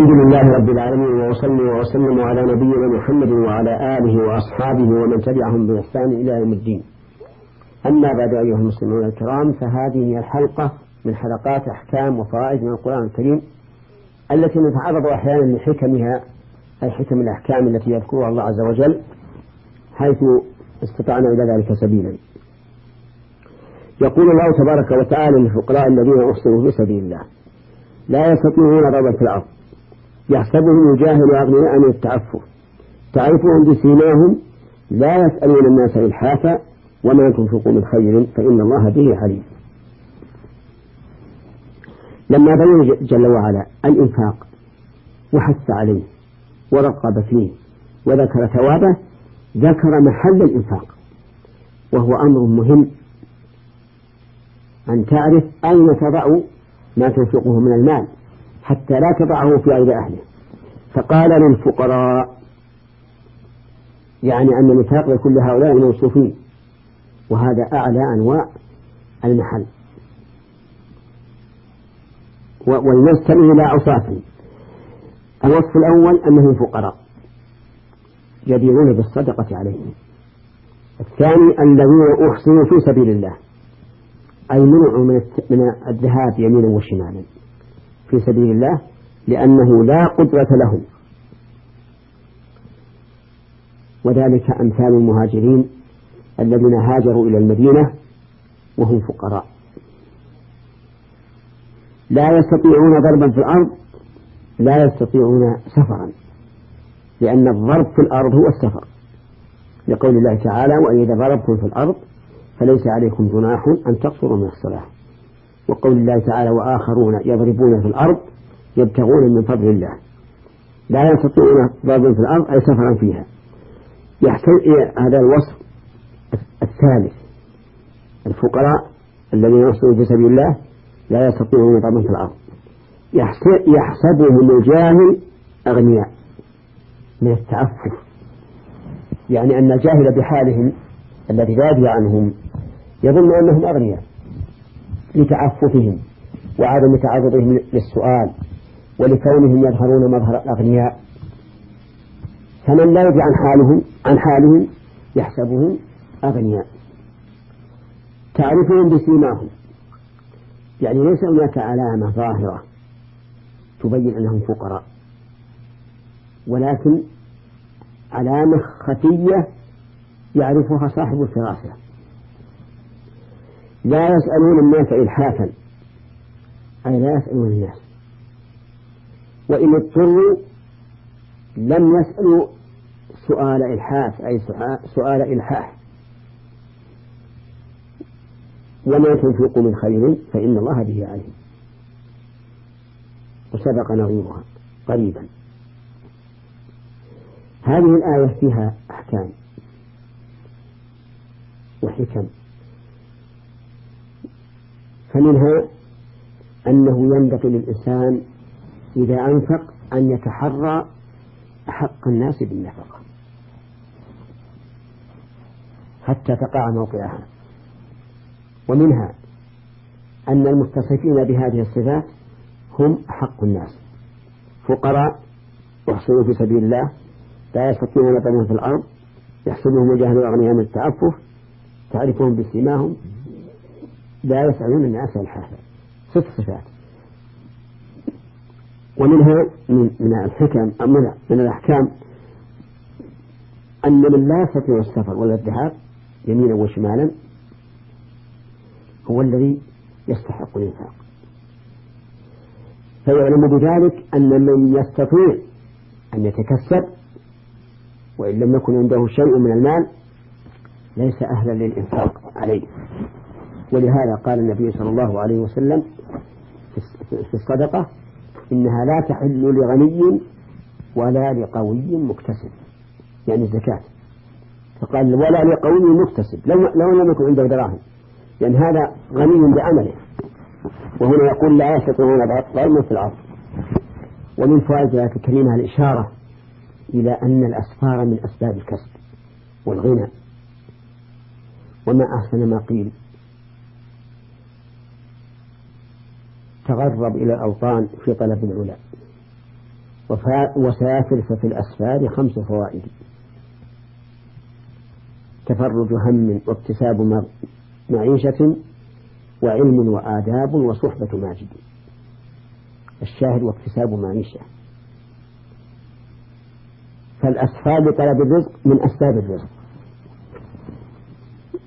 الحمد لله رب العالمين وأصلي وأسلم على نبينا محمد وعلى آله وأصحابه ومن تبعهم بإحسان إلى يوم الدين. أما بعد أيها المسلمون الكرام فهذه هي الحلقة من حلقات أحكام وفوائد من القرآن الكريم التي نتعرض أحيانا لحكمها أي حكم الأحكام التي يذكرها الله عز وجل حيث استطعنا إلى ذلك سبيلا. يقول الله تبارك وتعالى للفقراء الذين أحسنوا في سبيل الله لا يستطيعون ضربا في الأرض يحسبهم الجاهل أغنياء من التعفف تعرفهم بسيماهم لا يسألون الناس إلحافا وما تنفقوا من خير فإن الله به عليم. لما بين جل وعلا الإنفاق وحث عليه ورقب فيه وذكر ثوابه ذكر محل الإنفاق. وهو أمر مهم. أن تعرف أين تضع ما تنفقه من المال. حتى لا تضعه في أيدي أهله. فقال للفقراء يعني أن النفاق لكل هؤلاء الموصوفين وهذا أعلى أنواع المحل. ولنستمع إلى أوصاف. الوصف الأول أنهم فقراء جديرون بالصدقة عليهم. الثاني الذين أحسنوا في سبيل الله أي منعوا من الذهاب يمينا وشمالا. في سبيل الله لأنه لا قدرة لهم وذلك أمثال المهاجرين الذين هاجروا إلى المدينة وهم فقراء. لا يستطيعون ضربا في الأرض لا يستطيعون سفرا لأن الضرب في الأرض هو السفر. لقول الله تعالى وإذا ضربتم في الأرض فليس عليكم جناح أن تقصروا من الصلاة. وقول الله تعالى وآخرون يضربون في الأرض يبتغون من فضل الله. لا يستطيعون ضربا في الأرض أي سفرا فيها. يحتاج هذا الوصف الثالث. الفقراء الذين يحصلون في سبيل الله لا يستطيعون ضربا في الأرض. يحسبهم الجاهل أغنياء. من التعفف. يعني أن الجاهل بحالهم الذي يدري عنهم يظن أنهم أغنياء. لتعففهم وعدم تعرضهم للسؤال ولكونهم يظهرون مظهر الأغنياء. فمن لا يدري عن حالهم عن حالهم يحسبهم أغنياء. تعرفهم بسيماهم. يعني ليس هناك علامة ظاهرة تبين أنهم فقراء. ولكن علامة خفية يعرفها صاحب الفراسة لا يسألون الناس إلحافا. أي لا يسألون الناس. وإن اضطروا لم يسألوا سؤال إلحاف أي سؤال إلحاح. وما تنفقوا من خير فإن الله به عليم. وسبق نظيرها قريبا. هذه الآية فيها أحكام وحكم. فمنها أنه ينبغي للإنسان إذا أنفق أن يتحرى أحق الناس بالنفقة حتى تقع موقعها. ومنها أن المتصفين بهذه الصفات هم أحق الناس. فقراء يحصلوا في سبيل الله لا يستطيعون قدمهم في الأرض يحسبهم الجهل أغنياء من التعفف تعرفهم بسيماهم لا يسألون الناس الحافة ست صفات. ومنها من, من الحكم من, من الأحكام أن من لا يستطيع السفر ولا الذهاب يمينا وشمالا هو الذي يستحق الإنفاق. فيعلم بذلك أن من يستطيع أن يتكسب وإن لم يكن عنده شيء من المال ليس أهلا للإنفاق عليه. ولهذا قال النبي صلى الله عليه وسلم في الصدقة إنها لا تحل لغني ولا لقوي مكتسب يعني الزكاة. فقال ولا لقوي مكتسب لو, لو لم يكن عنده دراهم لأن هذا غني بعمله. وهنا يقول لا يستطيعون ضربا في الأرض. ومن فوائد الآية الكريمة الإشارة إلى أن الأسفار من أسباب الكسب والغنى. وما أحسن ما قيل. تغرب إلى الأوطان في طلب العلا. وسافر ففي الأسفار خمس فوائد. تفرج هم واكتساب معيشة وعلم وآداب وصحبة ماجد. الشاهد واكتساب معيشة. فالأسفار لطلب الرزق من أسباب الرزق.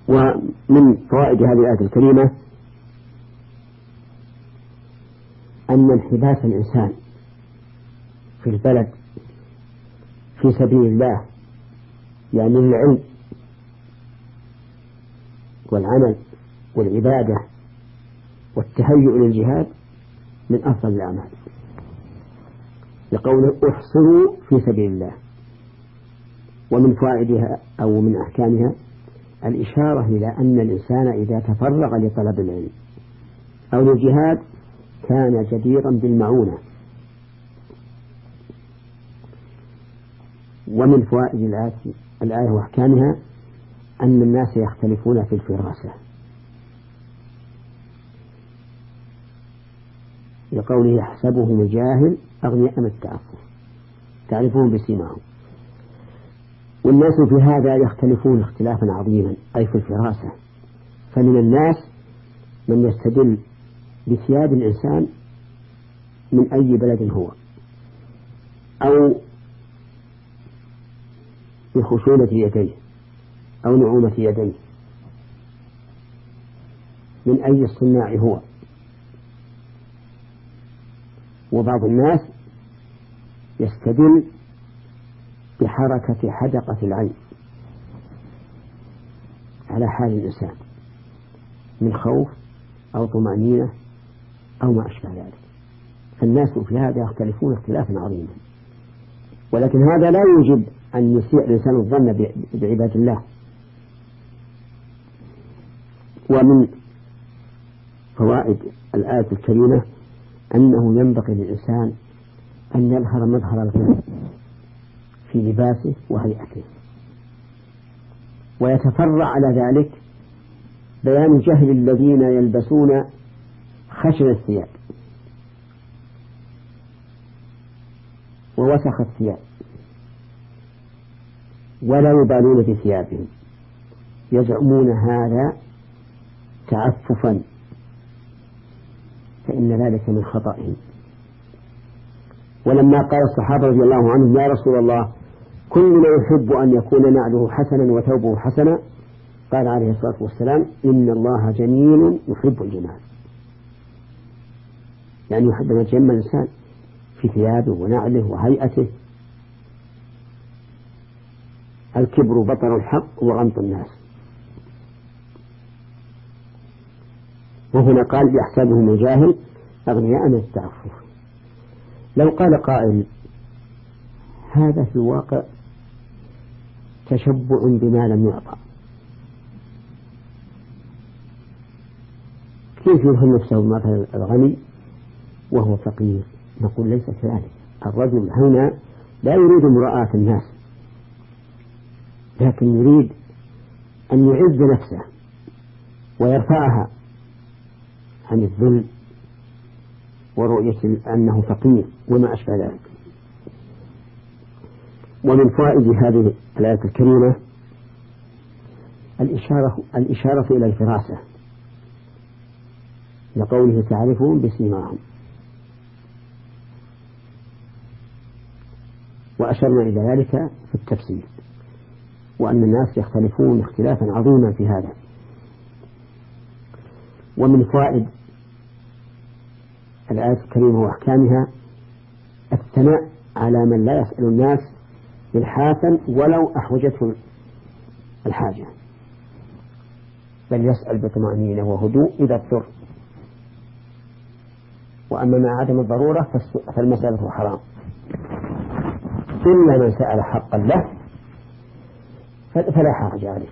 ومن فوائد هذه الآية الكريمة أن انحباس الإنسان في البلد في سبيل الله يعني العلم والعمل والعبادة والتهيؤ للجهاد من أفضل الأعمال. لقوله أحصروا في سبيل الله ومن فوائدها أو من أحكامها الإشارة إلى أن الإنسان إذا تفرغ لطلب العلم أو للجهاد كان جديرا بالمعونة. ومن فوائد الآية, الآية وأحكامها أن الناس يختلفون في الفراسة. لقوله يحسبهم الجاهل أغنياء من التعفف. تعرفون بسيماهم. والناس في هذا يختلفون اختلافا عظيما أي في الفراسة. فمن الناس من يستدل بثياب الإنسان من أي بلد هو أو بخشونة يديه أو نعومة يديه. من أي الصناع هو؟ وبعض الناس يستدل بحركة حدقة العين على حال الإنسان من خوف أو طمأنينة أو ما أشبه ذلك. فالناس في هذا يختلفون اختلافا عظيما. ولكن هذا لا يوجب أن يسيء الإنسان الظن بعباد الله. ومن فوائد الآية الكريمة أنه ينبغي للإنسان أن يظهر مظهر الغنى في لباسه وهيئته. ويتفرع على ذلك بيان جهل الذين يلبسون خشن الثياب. ووسخ الثياب. ولا يبالون بثيابهم يزعمون هذا تعففا. فإن ذلك من خطئهم ولما قال الصحابة رضي الله عنهم يا رسول الله كلنا يحب أن يكون نعله حسنا وثوبه حسنا. قال عليه الصلاة والسلام إن الله جميل يحب الجمال. يعني يحب أن يتجمل الإنسان في ثيابه ونعله وهيئته. الكبر بطر الحق وغمط الناس. وهنا قال يحسبهم الجاهل أغنياء من التعفف. لو قال قائل هذا في الواقع تشبع بما لم يعطى. كيف يظهر نفسه مثلا الغني؟ وهو فقير. نقول ليس كذلك. الرجل هنا لا يريد مراءة الناس لكن يريد أن يعز نفسه ويرفعها عن الذل ورؤية أنه فقير وما أشبه ذلك. ومن فوائد هذه الآية الكريمة الإشارة الإشارة إلى الفراسة. لقوله تعرفون بسيماهم وأشرنا إلى ذلك في التفسير. وأن الناس يختلفون اختلافا عظيما في هذا. ومن فوائد الآية الكريمة وأحكامها الثناء على من لا يسأل الناس إلحافا ولو أحوجته الحاجة. بل يسأل بطمأنينة وهدوء إذا اضطر. وأما مع عدم الضرورة فالمسألة حرام. إلا من سأل حقا له فلا حرج عليه.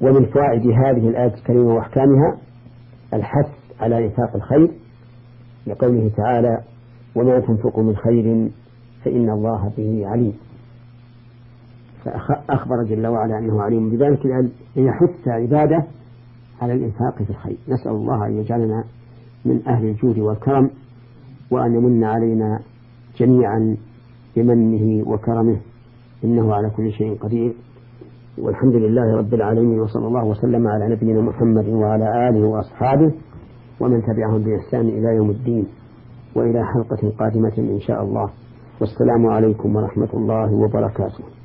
ومن فوائد هذه الآية الكريمة وأحكامها الحث على إنفاق الخير لقوله تعالى وما تنفقوا من خير فإن الله به عليم. فأخبر جل وعلا أنه عليم بذلك ليحث عبادة على الإنفاق في الخير. نسأل الله أن يجعلنا من أهل الجود والكرم وأن يمن علينا جميعا بمنه وكرمه. إنه على كل شيء قدير. والحمد لله رب العالمين وصلى الله وسلم على نبينا محمد وعلى آله وأصحابه ومن تبعهم بإحسان إلى يوم الدين وإلى حلقة قادمة إن شاء الله. والسلام عليكم ورحمة الله وبركاته.